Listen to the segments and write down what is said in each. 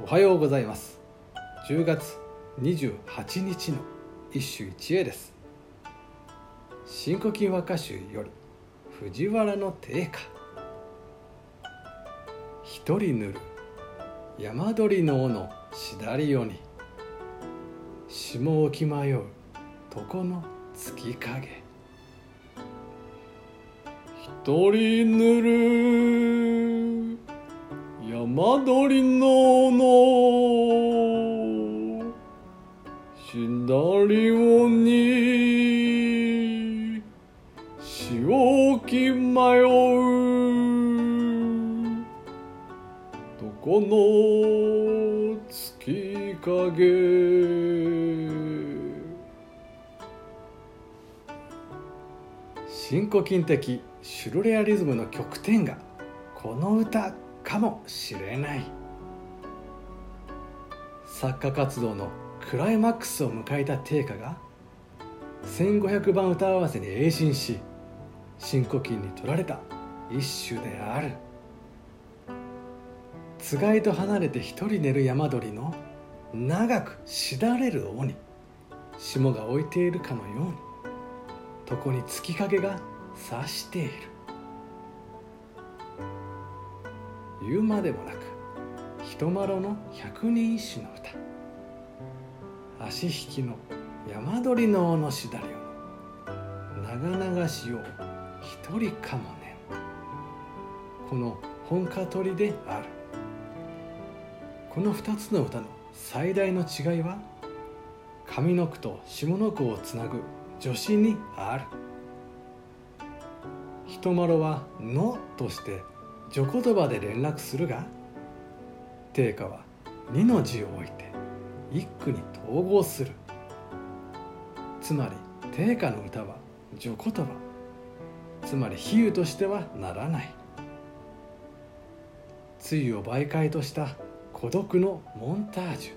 おはようございます。10月28日の一首一会です。新古今和歌集より藤原の定家。一人塗る山鳥の尾のしだりよに下置き迷う床の月影。一人塗る山鳥ののしだりをにしおき迷う。どこの月影？新古今的シュルレアリズムの極点がこの歌。かもしれない。作家活動のクライマックスを迎えた定家が1500番歌合わせに栄進し新古今に取られた一首である。つがいと離れて一人寝る山鳥の長くしだれる尾に霜が置いているかのように床に月影がさしている。言うまでもなく人まろの百人一首の歌。足引きの山鳥の尾のしだりを長々しを一人かもねこの本歌取りである。この二つの歌の最大の違いは上の句と下の句をつなぐ助詞にある。人丸は「の」として助言葉で連絡するが？定家は「二の字を置いて一句に統合する。つまり定家の歌は助言葉。つまり比喩としてはならない。対を媒介とした孤独のモンタージュ。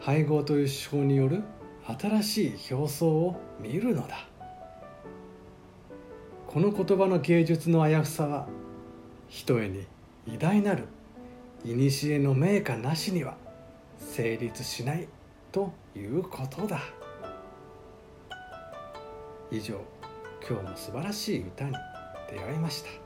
配合という手法による新しい表層を見るのだ。この言葉の芸術のあやふさはひとえに偉大なる古の名家なしには成立しないということだ。以上今日も素晴らしい歌に出会いました。